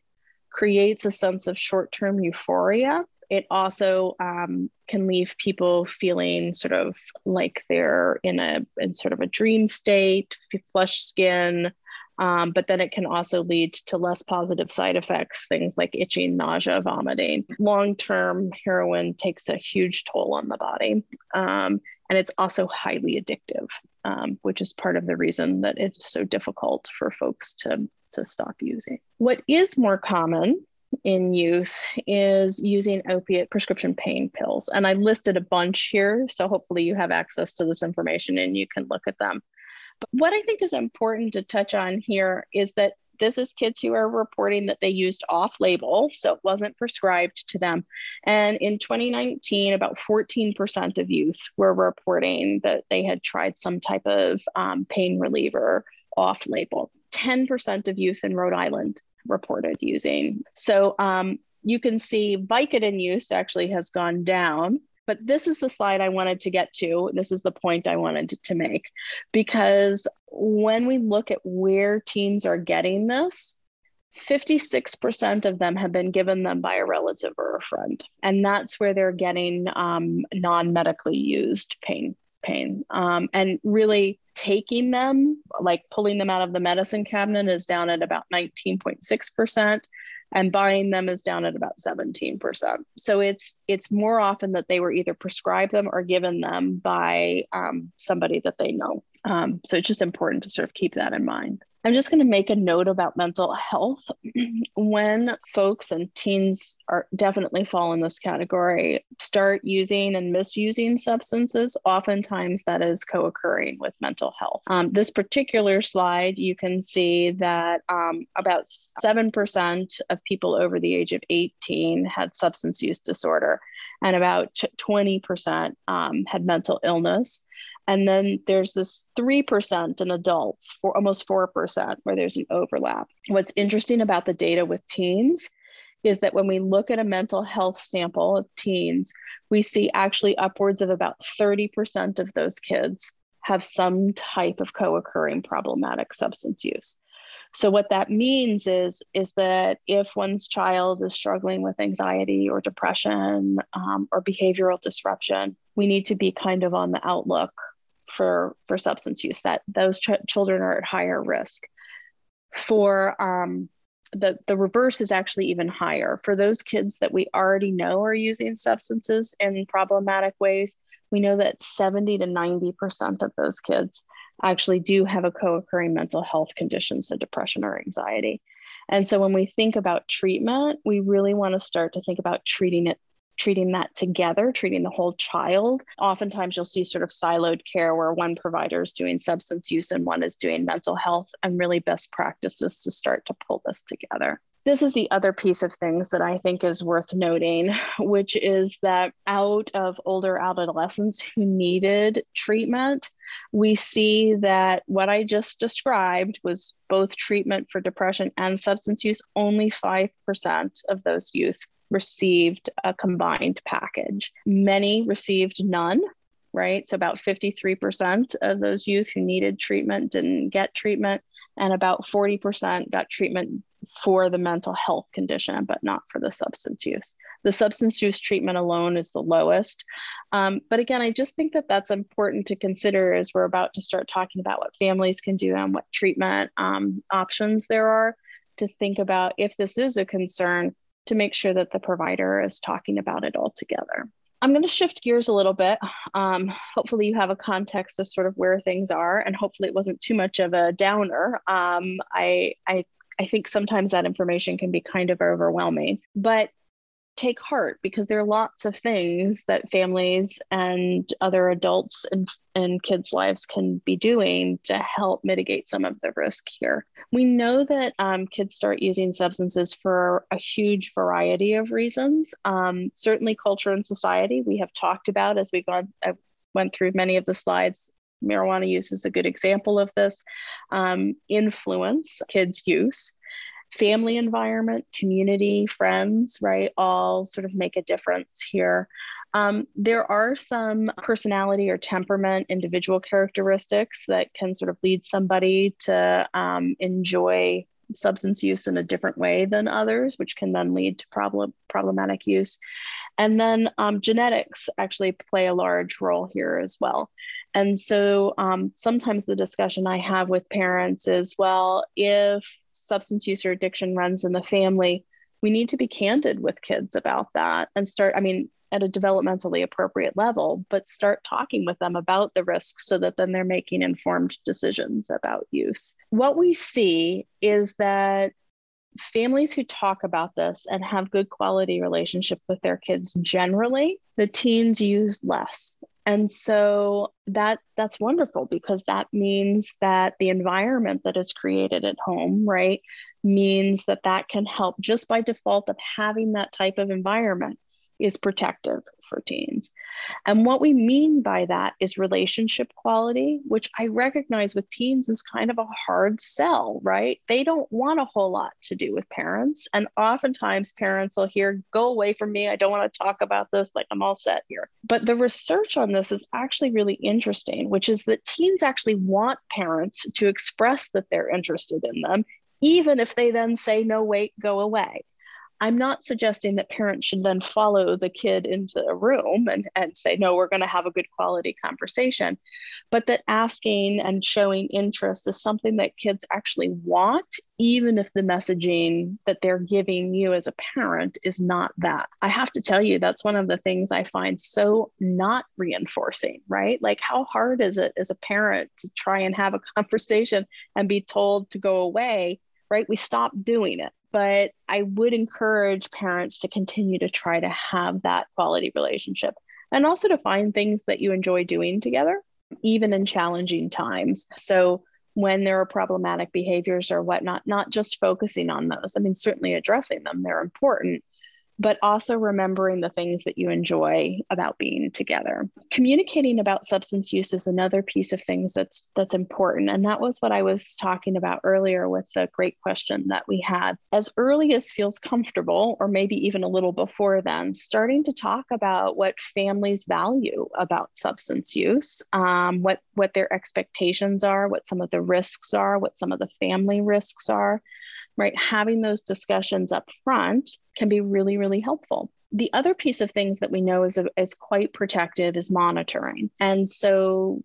creates a sense of short term euphoria. It also um, can leave people feeling sort of like they're in a in sort of a dream state, flushed skin, um, but then it can also lead to less positive side effects, things like itching, nausea, vomiting. Long term heroin takes a huge toll on the body. Um, and it's also highly addictive, um, which is part of the reason that it's so difficult for folks to to stop using. What is more common in youth is using opiate prescription pain pills. And I listed a bunch here. So hopefully you have access to this information and you can look at them. But what I think is important to touch on here is that this is kids who are reporting that they used off label, so it wasn't prescribed to them. And in 2019, about 14% of youth were reporting that they had tried some type of um, pain reliever off label. 10% of youth in Rhode Island reported using. So um, you can see Vicodin use actually has gone down. But this is the slide I wanted to get to. This is the point I wanted to, make. Because when we look at where teens are getting this, 56% of them have been given them by a relative or a friend. And that's where they're getting um, non medically used pain. Pain. Um, and really, taking them, like pulling them out of the medicine cabinet, is down at about 19.6%, and buying them is down at about 17%. So it's it's more often that they were either prescribed them or given them by um, somebody that they know. Um, so it's just important to sort of keep that in mind. I'm just going to make a note about mental health. <clears throat> when folks and teens are definitely fall in this category, start using and misusing substances, oftentimes that is co occurring with mental health. Um, this particular slide, you can see that um, about 7% of people over the age of 18 had substance use disorder, and about 20% um, had mental illness. And then there's this 3% in adults, for almost 4%, where there's an overlap. What's interesting about the data with teens is that when we look at a mental health sample of teens, we see actually upwards of about 30% of those kids have some type of co-occurring problematic substance use. So what that means is is that if one's child is struggling with anxiety or depression um, or behavioral disruption, we need to be kind of on the outlook for for substance use that those ch- children are at higher risk. For um, the the reverse is actually even higher. For those kids that we already know are using substances in problematic ways we know that 70 to 90% of those kids actually do have a co-occurring mental health condition so depression or anxiety. And so when we think about treatment we really want to start to think about treating it treating that together, treating the whole child. Oftentimes, you'll see sort of siloed care where one provider is doing substance use and one is doing mental health, and really best practices to start to pull this together. This is the other piece of things that I think is worth noting, <laughs> which is that out of older adolescents who needed treatment, we see that what I just described was both treatment for depression and substance use. Only 5% of those youth received a combined package. Many received none, right? So about 53% of those youth who needed treatment didn't get treatment, and about 40% got treatment for the mental health condition, but not for the substance use. The substance use treatment alone is the lowest. Um, but again, I just think that that's important to consider as we're about to start talking about what families can do and what treatment um, options there are to think about if this is a concern, to make sure that the provider is talking about it all together. I'm going to shift gears a little bit. Um, hopefully, you have a context of sort of where things are, and hopefully, it wasn't too much of a downer. Um, I, I, I think sometimes that information can be kind of overwhelming, but take heart because there are lots of things that families and other adults and, and kids' lives can be doing to help mitigate some of the risk here. We know that um, kids start using substances for a huge variety of reasons. Um, certainly, culture and society, we have talked about as we gone, I went through many of the slides. Marijuana use is a good example of this. Um, influence kids' use family environment, community, friends, right, all sort of make a difference here. Um, there are some personality or temperament, individual characteristics that can sort of lead somebody to um, enjoy substance use in a different way than others, which can then lead to problem problematic use. And then um, genetics actually play a large role here as well. And so um, sometimes the discussion I have with parents is, well, if substance use or addiction runs in the family, we need to be candid with kids about that and start, I mean, at a developmentally appropriate level, but start talking with them about the risks so that then they're making informed decisions about use. What we see is that families who talk about this and have good quality relationship with their kids generally the teens use less and so that that's wonderful because that means that the environment that is created at home right means that that can help just by default of having that type of environment is protective for teens. And what we mean by that is relationship quality, which I recognize with teens is kind of a hard sell, right? They don't want a whole lot to do with parents. And oftentimes parents will hear, go away from me. I don't want to talk about this. Like I'm all set here. But the research on this is actually really interesting, which is that teens actually want parents to express that they're interested in them, even if they then say, no, wait, go away. I'm not suggesting that parents should then follow the kid into a room and, and say, no, we're going to have a good quality conversation, but that asking and showing interest is something that kids actually want, even if the messaging that they're giving you as a parent is not that. I have to tell you, that's one of the things I find so not reinforcing, right? Like, how hard is it as a parent to try and have a conversation and be told to go away? Right? We stop doing it but I would encourage parents to continue to try to have that quality relationship and also to find things that you enjoy doing together, even in challenging times. So, when there are problematic behaviors or whatnot, not just focusing on those. I mean, certainly addressing them, they're important, but also remembering the things that you enjoy about being together. Communicating about substance use is another piece of things that's that's important and that was what I was talking about earlier with the great question that we had. As early as feels comfortable or maybe even a little before then, starting to talk about what families value about substance use, um, what what their expectations are, what some of the risks are, what some of the family risks are right? Having those discussions up front can be really, really helpful. The other piece of things that we know is, is quite protective is monitoring. And so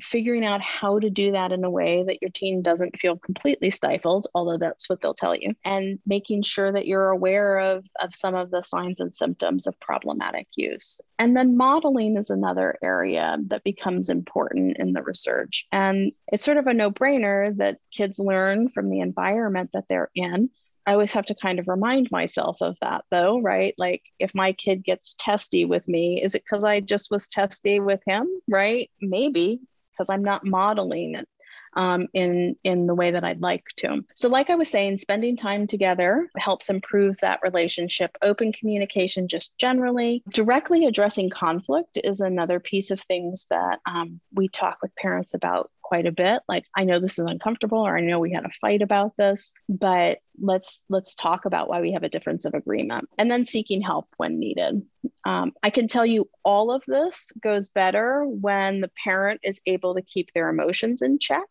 figuring out how to do that in a way that your teen doesn't feel completely stifled, although that's what they'll tell you, and making sure that you're aware of, of some of the signs and symptoms of problematic use. And then modeling is another area that becomes important in the research. And it's sort of a no brainer that kids learn from the environment that they're in. I always have to kind of remind myself of that though, right? Like if my kid gets testy with me, is it because I just was testy with him, right? Maybe because I'm not modeling it um, in in the way that I'd like to. So, like I was saying, spending time together helps improve that relationship. Open communication, just generally, directly addressing conflict is another piece of things that um, we talk with parents about quite a bit. Like, I know this is uncomfortable, or I know we had a fight about this, but let's let's talk about why we have a difference of agreement, and then seeking help when needed. Um, I can tell you all of this goes better when the parent is able to keep their emotions in check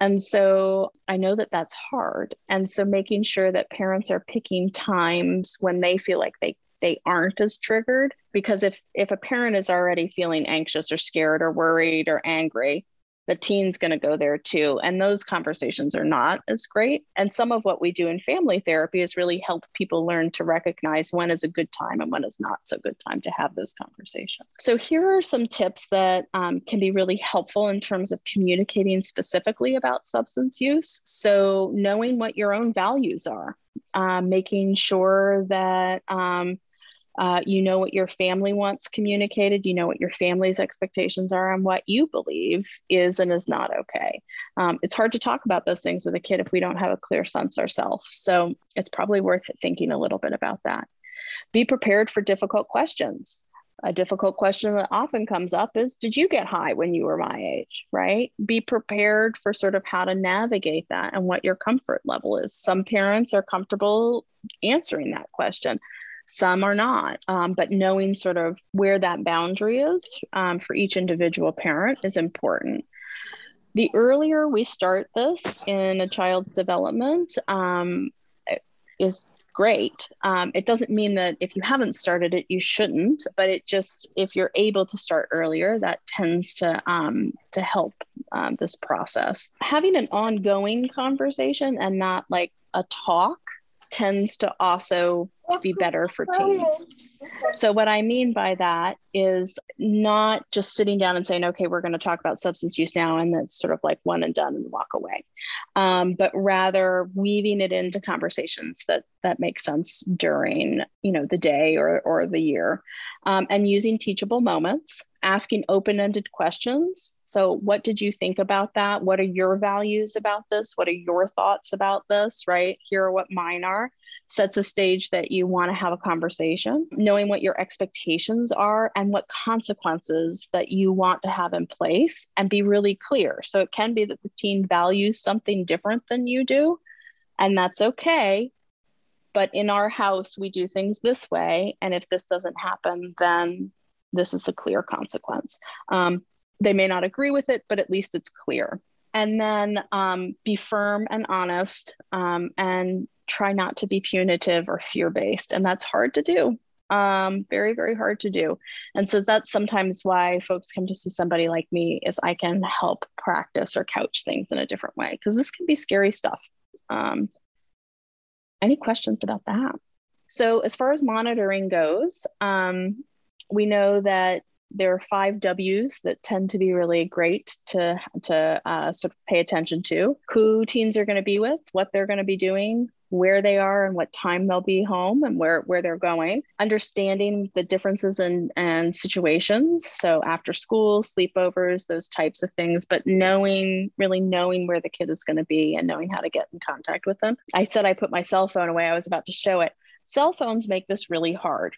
and so I know that that's hard. And so making sure that parents are picking times when they feel like they they aren't as triggered because if if a parent is already feeling anxious or scared or worried or angry the teen's going to go there too. And those conversations are not as great. And some of what we do in family therapy is really help people learn to recognize when is a good time and when is not so good time to have those conversations. So here are some tips that um, can be really helpful in terms of communicating specifically about substance use. So knowing what your own values are, uh, making sure that um, uh, you know what your family wants communicated. You know what your family's expectations are and what you believe is and is not okay. Um, it's hard to talk about those things with a kid if we don't have a clear sense ourselves. So it's probably worth thinking a little bit about that. Be prepared for difficult questions. A difficult question that often comes up is Did you get high when you were my age? Right? Be prepared for sort of how to navigate that and what your comfort level is. Some parents are comfortable answering that question some are not. Um, but knowing sort of where that boundary is um, for each individual parent is important. The earlier we start this in a child's development um, is great. Um, it doesn't mean that if you haven't started it, you shouldn't, but it just, if you're able to start earlier, that tends to, um, to help um, this process. Having an ongoing conversation and not like a talk tends to also be better for teens. So, what I mean by that is not just sitting down and saying, okay, we're going to talk about substance use now, and that's sort of like one and done and walk away, um, but rather weaving it into conversations that that make sense during you know the day or, or the year, um, and using teachable moments, asking open-ended questions. So, what did you think about that? What are your values about this? What are your thoughts about this? Right here are what mine are sets a stage that you want to have a conversation, knowing what your expectations are and what consequences that you want to have in place and be really clear. So it can be that the teen values something different than you do, and that's okay. But in our house, we do things this way. And if this doesn't happen, then this is a clear consequence. Um, they may not agree with it, but at least it's clear. And then um, be firm and honest um, and try not to be punitive or fear based. And that's hard to do. Um, very, very hard to do. And so that's sometimes why folks come to see somebody like me is I can help practice or couch things in a different way because this can be scary stuff. Um, any questions about that? So as far as monitoring goes, um, we know that there are five W's that tend to be really great to to uh, sort of pay attention to: who teens are going to be with, what they're going to be doing, where they are and what time they'll be home and where, where they're going, understanding the differences in and situations. So after school, sleepovers, those types of things, but knowing, really knowing where the kid is going to be and knowing how to get in contact with them. I said I put my cell phone away. I was about to show it. Cell phones make this really hard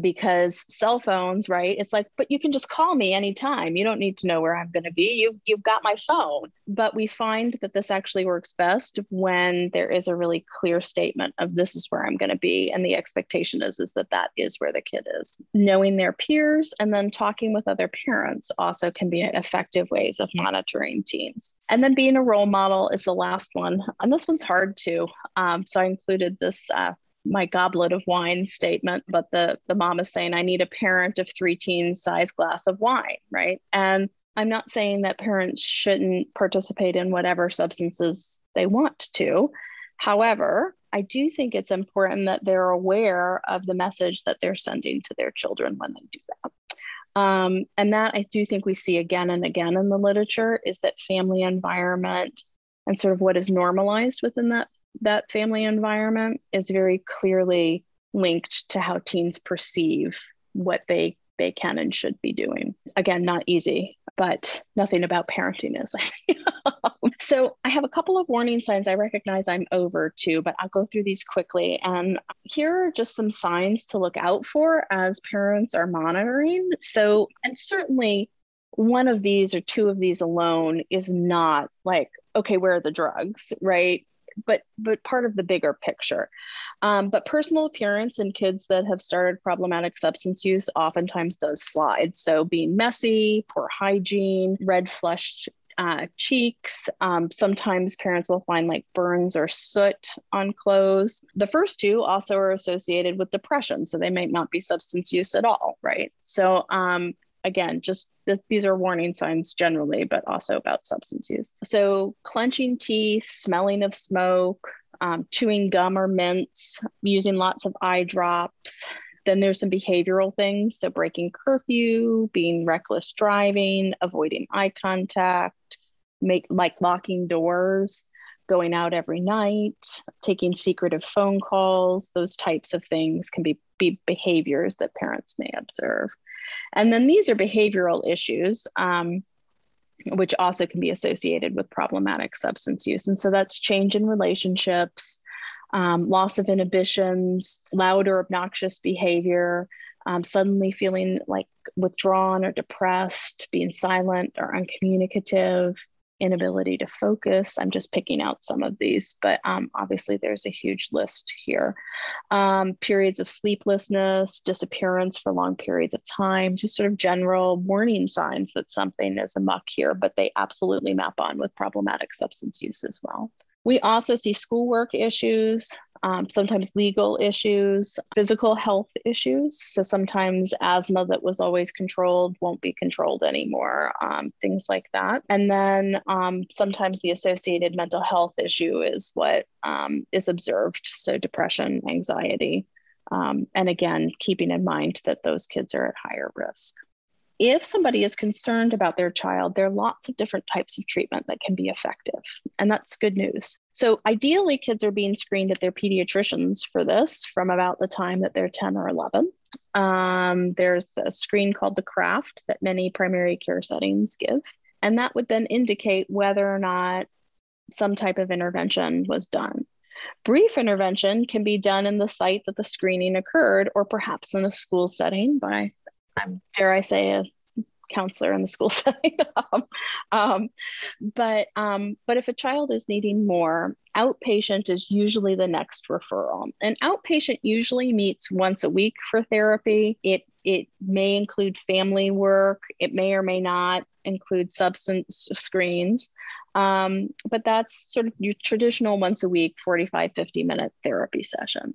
because cell phones right it's like but you can just call me anytime. You don't need to know where i'm going to be. You, you've got my phone. But we find that this actually works best when there is a really clear statement of this is where i'm going to be and the expectation is is that that is where the kid is. Knowing their peers and then talking with other parents also can be effective ways of monitoring teens. And then being a role model is the last one and this one's hard too. Um, so i included this uh, my goblet of wine statement, but the the mom is saying I need a parent of three teens size glass of wine, right? And I'm not saying that parents shouldn't participate in whatever substances they want to. However, I do think it's important that they're aware of the message that they're sending to their children when they do that. Um, and that I do think we see again and again in the literature is that family environment and sort of what is normalized within that that family environment is very clearly linked to how teens perceive what they they can and should be doing. Again, not easy, but nothing about parenting is. <laughs> so I have a couple of warning signs I recognize I'm over too, but I'll go through these quickly. And here are just some signs to look out for as parents are monitoring. So, and certainly one of these or two of these alone is not like, okay, where are the drugs, right? But but part of the bigger picture. Um, but personal appearance in kids that have started problematic substance use oftentimes does slide. So being messy, poor hygiene, red flushed uh, cheeks. Um, sometimes parents will find like burns or soot on clothes. The first two also are associated with depression, so they might not be substance use at all, right? So um, again, just th- these are warning signs generally, but also about substance use. So, clenching teeth, smelling of smoke, um, chewing gum or mints, using lots of eye drops. Then there's some behavioral things. So, breaking curfew, being reckless driving, avoiding eye contact, make like locking doors, going out every night, taking secretive phone calls, those types of things can be, be behaviors that parents may observe. And then these are behavioral issues, um, which also can be associated with problematic substance use. And so that's change in relationships, um, loss of inhibitions, loud or obnoxious behavior, um, suddenly feeling like withdrawn or depressed, being silent or uncommunicative, inability to focus. I'm just picking out some of these, but um, obviously there's a huge list here. Um, periods of sleeplessness, disappearance for long periods of time, just sort of general warning signs that something is amuck here, but they absolutely map on with problematic substance use as well. We also see schoolwork issues, um, sometimes legal issues, physical health issues. So sometimes asthma that was always controlled won't be controlled anymore, um, things like that. And then um, sometimes the associated mental health issue is what um, is observed. So depression, anxiety. Um, and again, keeping in mind that those kids are at higher risk if somebody is concerned about their child, there are lots of different types of treatment that can be effective. And that's good news. So, ideally, kids are being screened at their pediatricians for this from about the time that they're 10 or 11. Um, there's a screen called the CRAFFT that many primary care settings give. And that would then indicate whether or not some type of intervention was done. Brief intervention can be done in the site that the screening occurred, or perhaps in a school setting by I'm dare I say a counselor in the school <laughs> setting. um, um, but um, but if a child is needing more, outpatient is usually the next referral. An outpatient usually meets once a week for therapy. It it may include family work. It may or may not include substance screens. Um, but that's sort of your traditional once a week 45 50 minute therapy session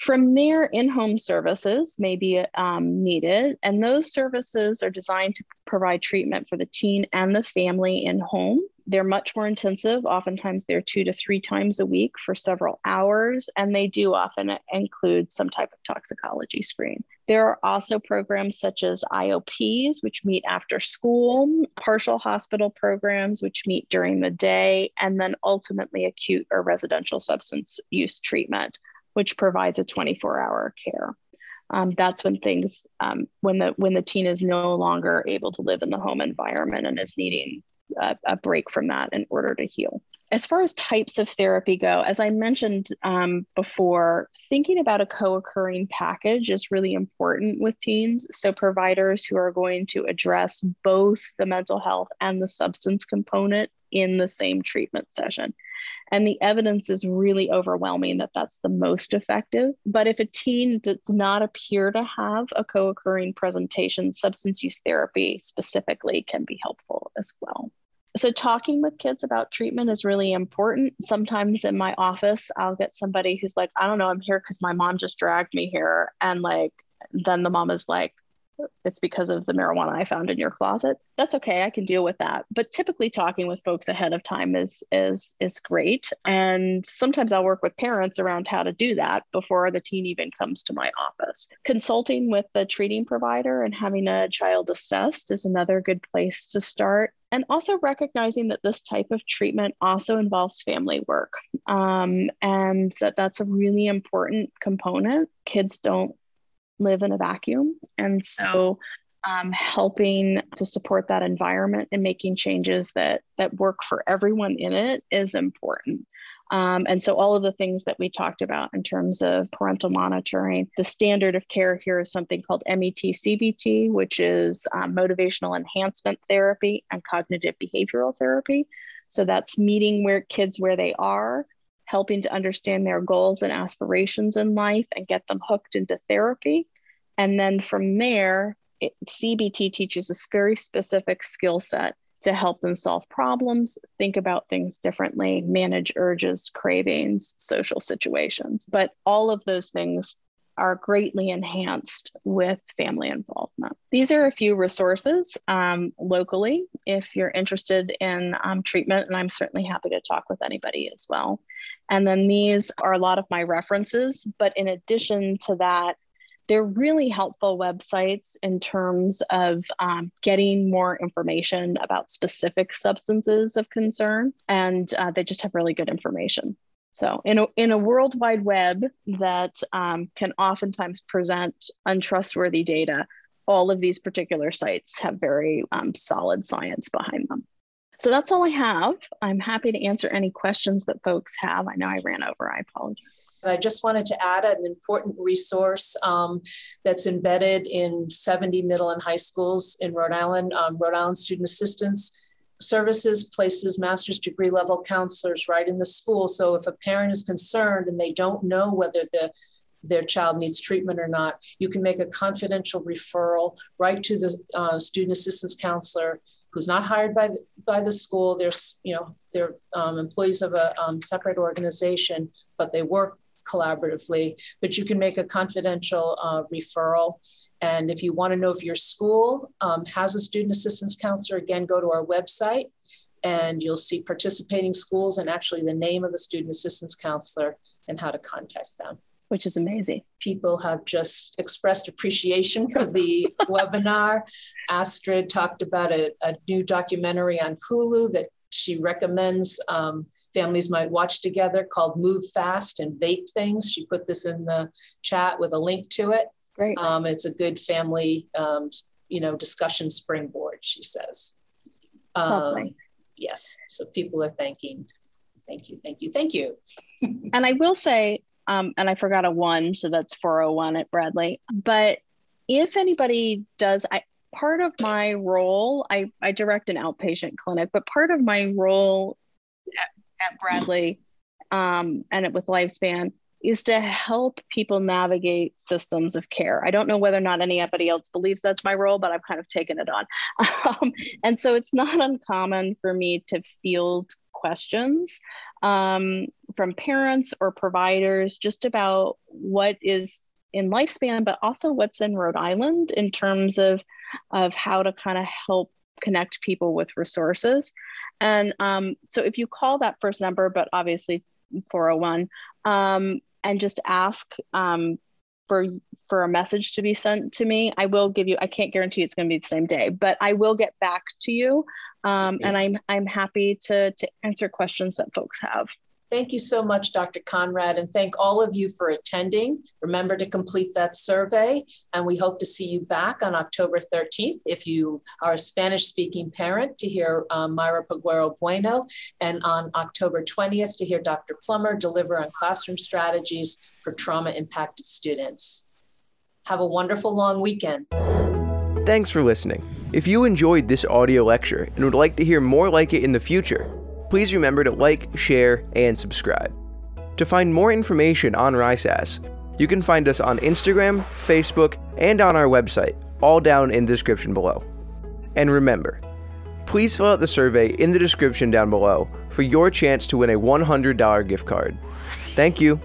from there, in home services may be um, needed, and those services are designed to provide treatment for the teen and the family in home. They're much more intensive. Oftentimes, they're two to three times a week for several hours, and they do often include some type of toxicology screen. There are also programs such as IOPs, which meet after school, partial hospital programs, which meet during the day, and then ultimately acute or residential substance use treatment which provides a 24 hour care. Um, that's when things um, when the when the teen is no longer able to live in the home environment and is needing a, a break from that in order to heal as far as types of therapy go, as I mentioned um, before, thinking about a co occurring package is really important with teens. So, providers who are going to address both the mental health and the substance component in the same treatment session. And the evidence is really overwhelming that that's the most effective. But if a teen does not appear to have a co occurring presentation, substance use therapy specifically can be helpful as well. So, talking with kids about treatment is really important. Sometimes in my office, I'll get somebody who's like, I don't know, I'm here because my mom just dragged me here. And like, then the mom is like, it's because of the marijuana I found in your closet. That's okay. I can deal with that. But typically talking with folks ahead of time is is is great. And sometimes I'll work with parents around how to do that before the teen even comes to my office. Consulting with the treating provider and having a child assessed is another good place to start. And also recognizing that this type of treatment also involves family work um, and that that's a really important component. Kids don't live in a vacuum. And so um, helping to support that environment and making changes that that work for everyone in it is important. Um, and so all of the things that we talked about in terms of parental monitoring, the standard of care here is something called MET CBT, which is um, motivational enhancement therapy and cognitive behavioral therapy. So that's meeting where kids where they are, helping to understand their goals and aspirations in life and get them hooked into therapy. And then from there, it, CBT teaches a very specific skill set to help them solve problems, think about things differently, manage urges, cravings, social situations. But all of those things are greatly enhanced with family involvement. These are a few resources um, locally if you're interested in um, treatment, and I'm certainly happy to talk with anybody as well. And then these are a lot of my references, but in addition to that, they're really helpful websites in terms of um, getting more information about specific substances of concern, and uh, they just have really good information. So, in a, in a world wide web that um, can oftentimes present untrustworthy data, all of these particular sites have very um, solid science behind them. So, that's all I have. I'm happy to answer any questions that folks have. I know I ran over, I apologize. I just wanted to add an important resource um, that's embedded in 70 middle and high schools in Rhode Island. Um, Rhode Island Student Assistance services places master's degree level counselors right in the school. So if a parent is concerned and they don't know whether the their child needs treatment or not, you can make a confidential referral right to the uh, student assistance counselor who's not hired by the, by the school. They're you know they're um, employees of a um, separate organization, but they work collaboratively. But you can make a confidential uh, referral and if you want to know if your school um, has a student assistance counselor, again, go to our website and you'll see participating schools and actually the name of the student assistance counselor and how to contact them. Which is amazing. People have just expressed appreciation for the <laughs> webinar. Astrid talked about a, a, new documentary on Hulu that she recommends um, families might watch together called Move Fast and Vape Things. She put this in the chat with a link to it. Great. Um, it's a good family, um, you know, discussion springboard, she says. Um, yes. So people are thanking. Thank you. Thank you. Thank you. <laughs> and I will say, um, and I forgot a one, so that's 401 at Bradley. But if anybody does, I, part of my role, I, I direct an outpatient clinic, but part of my role at, at Bradley um, and it with Lifespan is to help people navigate systems of care. I don't know whether or not anybody else believes that's my role, but I've kind of taken it on. <laughs> Um, and so it's not uncommon for me to field questions um, from parents or providers just about what is in lifespan, but also what's in Rhode Island in terms of, of how to kind of help connect people with resources. And um, so if you call that first number, but obviously 401, um, and just ask um, for for a message to be sent to me. I will give you. I can't guarantee it's going to be the same day, but I will get back to you, um, and I'm I'm happy to to answer questions that folks have. Thank you so much, Dr. Conrad, and thank all of you for attending. Remember to complete that survey, and we hope to see you back on October 13th if you are a Spanish speaking parent to hear um, Myra Peguero Bueno, and on October 20th to hear Dr. Plummer deliver on classroom strategies for trauma impacted students. Have a wonderful long weekend. Thanks for listening. If you enjoyed this audio lecture and would like to hear more like it in the future, please remember to like, share, and subscribe. To find more information on RISAS, you can find us on Instagram, Facebook, and on our website, all down in the description below. And remember, please fill out the survey in the description down below for your chance to win a $100 gift card. Thank you.